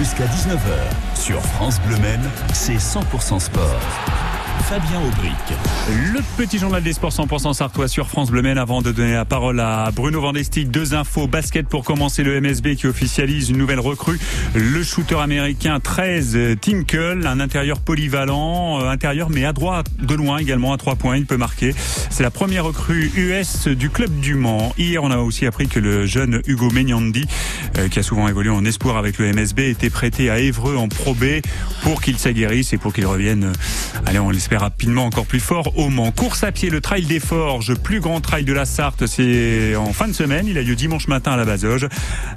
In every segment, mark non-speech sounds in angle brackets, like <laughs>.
Jusqu'à 19h, sur France Bleu Men, c'est 100% sport. Fabien Aubric. Le petit journal des sports 100% sartois sur France Bleu avant de donner la parole à Bruno Vandestick. Deux infos. Basket pour commencer le MSB qui officialise une nouvelle recrue. Le shooter américain 13 Tinkle, un intérieur polyvalent, euh, intérieur mais à droite de loin également à trois points. Il peut marquer. C'est la première recrue US du club du Mans. Hier, on a aussi appris que le jeune Hugo Menyandi, euh, qui a souvent évolué en espoir avec le MSB, était prêté à Évreux en Pro B pour qu'il s'aguerrisse et pour qu'il revienne, euh, allez, on l'espère rapidement encore plus fort au Mans. Course à pied, le Trail des Forges, plus grand trail de la Sarthe, c'est en fin de semaine. Il a lieu dimanche matin à la Bazoge.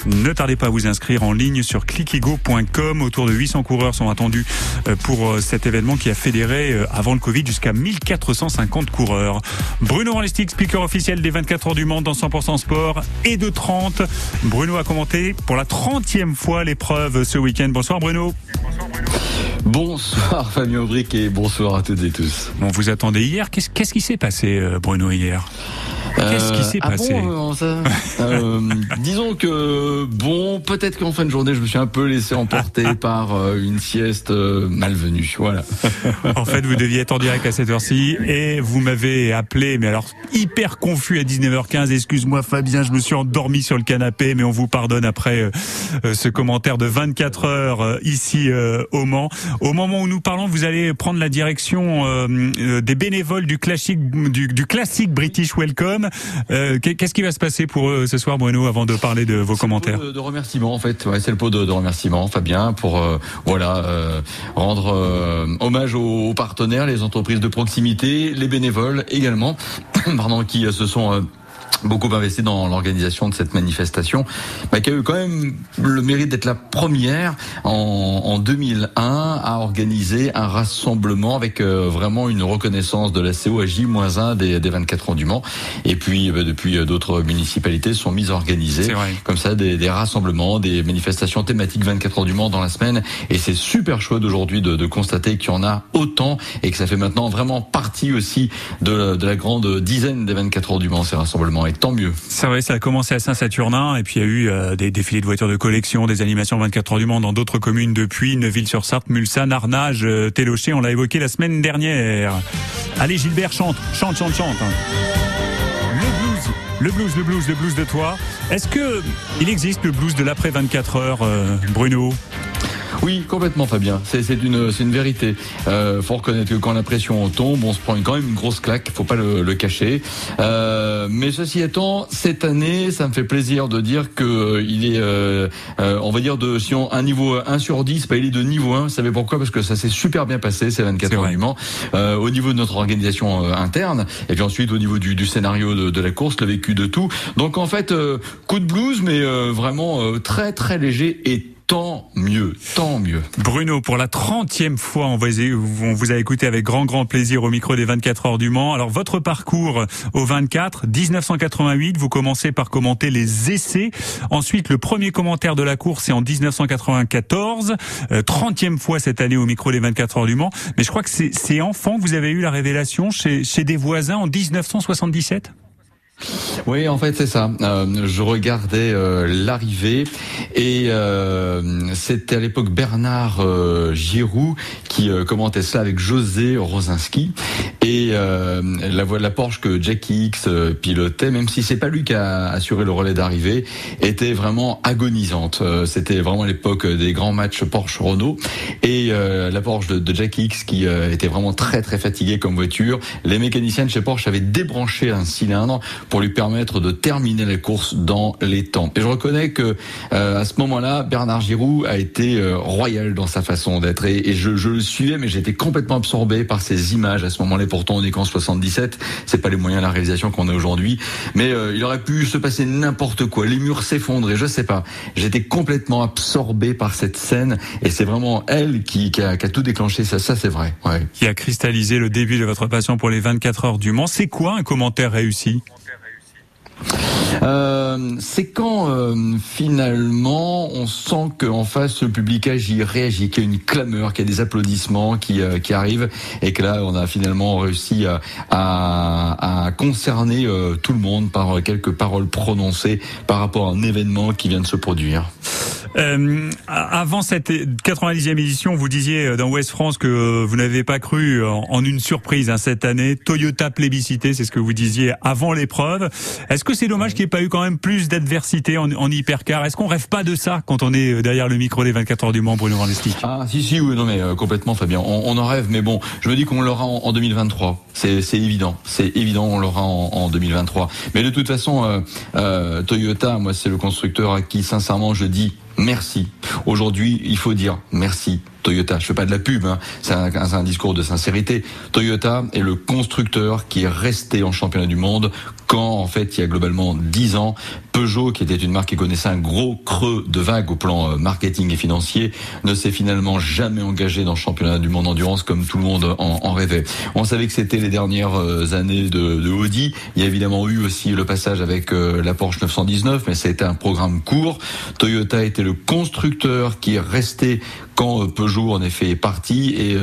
Ne tardez pas à vous inscrire en ligne sur clickigo.com. Autour de 800 coureurs sont attendus euh, pour euh, cet événement qui a fédéré euh, avant le Covid jusqu'à 1450 coureurs. Bruno Ranlistic, speaker officiel des 24 heures du Mans dans 100% sport et de 30. Bruno a commenté pour la 30e fois l'épreuve ce week-end. Bonsoir Bruno. Bonsoir Fabien Aubric et bonsoir à toutes et tous. Bon, vous attendez hier. Qu'est-ce qui s'est passé, euh, Bruno, hier? Qu'est-ce qui s'est ah passé bon, ça euh, <laughs> Disons que bon, peut-être qu'en fin de journée, je me suis un peu laissé emporter <laughs> par euh, une sieste euh, malvenue. Voilà. <laughs> En fait, vous deviez être en direct à cette heure-ci et vous m'avez appelé, mais alors hyper confus à 19h15. Excuse-moi, Fabien, je me suis endormi sur le canapé, mais on vous pardonne après ce commentaire de 24 heures ici au Mans. Au moment où nous parlons, vous allez prendre la direction des bénévoles du classique du, du classique British Welcome. Euh, Qu'est-ce qui va se passer pour eux ce soir, Bruno, avant de parler de vos commentaires de, de remerciements, en fait. Ouais, c'est le pot de, de remerciements, Fabien, pour euh, voilà euh, rendre hommage aux, aux, partenaires, les entreprises de proximité, les bénévoles également, <clears throat> pardon, qui se sont beaucoup investi dans l'organisation de cette manifestation, bah, qui a eu quand même le mérite d'être la première en, en, 2001 à organiser un rassemblement avec euh, vraiment une reconnaissance de la COAJ-1 des, des 24 ans du Mans. Et puis bah, depuis euh, d'autres municipalités sont mises à organiser comme ça des, des, rassemblements, des manifestations thématiques 24 heures du Mans dans la semaine. Et c'est super chouette aujourd'hui de, de, constater qu'il y en a autant et que ça fait maintenant vraiment partie aussi de, de la grande dizaine des 24 heures du Mans ces rassemblements tant mieux. C'est vrai, ça a commencé à Saint-Saturnin et puis il y a eu euh, des défilés de voitures de collection, des animations 24 heures du Mans dans d'autres communes depuis, Neuville-sur-Sarthe, Mulsanne, Arnage, euh, Télocher, on l'a évoqué la semaine dernière. Allez Gilbert, chante, chante, chante, chante. Le blues, le blues, le blues, le blues de toi. Est-ce que il existe le blues de l'après 24 heures, euh, Bruno? Oui, complètement, Fabien. C'est une, c'est une vérité. Euh, faut reconnaître que quand la pression tombe, on se prend quand même une grosse claque. Faut pas le, le cacher. Euh, mais ceci étant, cette année, ça me fait plaisir de dire que euh, il est, euh, euh, on va dire de si on un niveau 1 sur 10, bah, il est de niveau 1. Vous savez pourquoi? Parce que ça s'est super bien passé ces 24 heures du Mans. Euh, au niveau de notre organisation interne, et puis ensuite au niveau du, du scénario de, de, la course, le vécu de tout. Donc en fait, coup de blues, mais vraiment très très léger et mieux, tant mieux. Bruno, pour la 30e fois, on vous a écouté avec grand, grand plaisir au micro des 24 heures du Mans. Alors, votre parcours au 24, 1988, vous commencez par commenter les essais. Ensuite, le premier commentaire de la course, c'est en 1994. 30e fois cette année au micro des 24 heures du Mans. Mais je crois que c'est enfant, vous avez eu la révélation chez, chez des voisins en 1977 oui, en fait, c'est ça. Euh, je regardais euh, l'arrivée et euh, c'était à l'époque Bernard euh, Giroux qui euh, commentait ça avec José Rosinski et la voie de la Porsche que Jackie X pilotait, même si c'est pas lui qui a assuré le relais d'arrivée, était vraiment agonisante. c'était vraiment l'époque des grands matchs Porsche-Renault et la Porsche de, Jackie X qui était vraiment très très fatiguée comme voiture. Les mécaniciens chez Porsche avaient débranché un cylindre pour lui permettre de terminer la course dans les temps. Et je reconnais que euh, à ce moment-là, Bernard Giroud a été euh, royal dans sa façon d'être et, et je, je, le suivais, mais j'étais complètement absorbé par ces images. À ce moment-là, pourtant, on est qu'en 77, c'est pas les moyens de la réalisation qu'on a aujourd'hui, mais euh, il aurait pu se passer n'importe quoi, les murs s'effondrer, je sais pas. J'étais complètement absorbé par cette scène et c'est vraiment elle qui, qui, a, qui, a, tout déclenché. Ça, ça c'est vrai. Ouais. Qui a cristallisé le début de votre passion pour les 24 heures du Mans. C'est quoi un commentaire réussi? Euh, c'est quand euh, finalement on sent qu'en face le public agit, réagit, qu'il y a une clameur, qu'il y a des applaudissements qui, euh, qui arrivent et que là on a finalement réussi à, à, à concerner euh, tout le monde par quelques paroles prononcées par rapport à un événement qui vient de se produire. Euh, avant cette 90e édition, vous disiez dans Ouest France que vous n'avez pas cru en, une surprise hein, cette année. Toyota plébiscité, c'est ce que vous disiez avant l'épreuve. Est-ce que c'est dommage qu'il n'y ait pas eu quand même plus d'adversité en, en hypercar? Est-ce qu'on rêve pas de ça quand on est derrière le micro des 24 heures du Mans, Bruno Van Ah si si oui non mais euh, complètement Fabien. On, on, en rêve mais bon, je me dis qu'on l'aura en, en, 2023. C'est évident, c'est évident, on l'aura en, en, 2023. Mais de toute façon, euh, euh, Toyota, moi c'est le constructeur à qui sincèrement je dis merci. Aujourd'hui, il faut dire merci. Toyota, je fais pas de la pub, hein. c'est un, discours de sincérité. Toyota est le constructeur qui est resté en championnat du monde quand, en fait, il y a globalement 10 ans, Peugeot, qui était une marque qui connaissait un gros creux de vague au plan euh, marketing et financier, ne s'est finalement jamais engagé dans le championnat du monde endurance comme tout le monde en, rêvait. On savait que c'était les dernières euh, années de, Audi. Il y a évidemment eu aussi le passage avec euh, la Porsche 919, mais été un programme court. Toyota était le constructeur qui est resté quand Peugeot en effet est parti et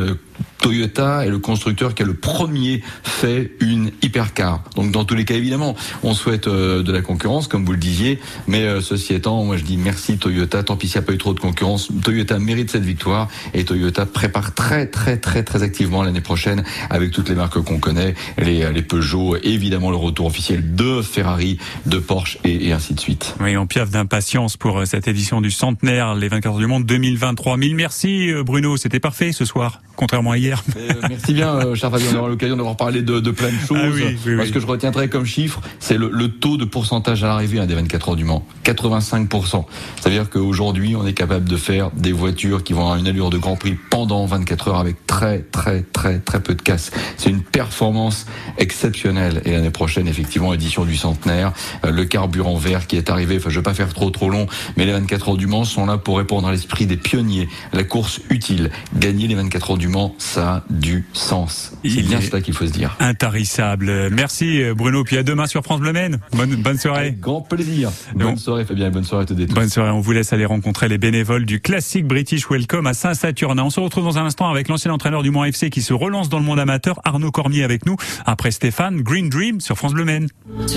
Toyota est le constructeur qui a le premier fait une hypercar. Donc dans tous les cas, évidemment, on souhaite euh, de la concurrence, comme vous le disiez, mais euh, ceci étant, moi je dis merci Toyota, tant pis s'il n'y a pas eu trop de concurrence. Toyota mérite cette victoire et Toyota prépare très très très très activement l'année prochaine avec toutes les marques qu'on connaît, les, les Peugeot, évidemment le retour officiel de Ferrari, de Porsche et, ainsi de suite. Oui, on piaffe d'impatience pour euh, cette édition du centenaire, les 24 du monde 2023. Mille merci Bruno, c'était parfait ce soir, contrairement à hier. Euh, merci bien, euh, cher Fabien. Aura l'occasion d'avoir parlé de, de, plein de choses. Ah ce que je retiendrai comme chiffre, c'est le, le, taux de pourcentage à l'arrivée hein, des 24 heures du Mans. 85%. C'est-à-dire qu'aujourd'hui, on est capable de faire des voitures qui vont avoir une allure de Grand Prix pendant 24 heures avec très, très, très, très peu de casse. C'est une performance exceptionnelle. Et l'année prochaine, effectivement, édition du centenaire, euh, le carburant vert qui est arrivé. Enfin, je vais pas faire trop, trop long, mais les 24 heures du Mans sont là pour répondre à l'esprit des pionniers. La course utile. Gagner les 24 heures du Mans, ça du sens. C'est bien cela qu'il faut se dire. Intarissable. Merci Bruno. Puis à demain sur France Bleu Maine. Bonne, bonne soirée. Avec grand plaisir. Bonne soirée Fabien. Bonne soirée à tous. Bonne soirée. On vous laisse aller rencontrer les bénévoles du classique British Welcome à Saint-Saturnin. On se retrouve dans un instant avec l'ancien entraîneur du Mont FC qui se relance dans le monde amateur, Arnaud Cormier avec nous. Après Stéphane, Green Dream sur France Bleu Maine.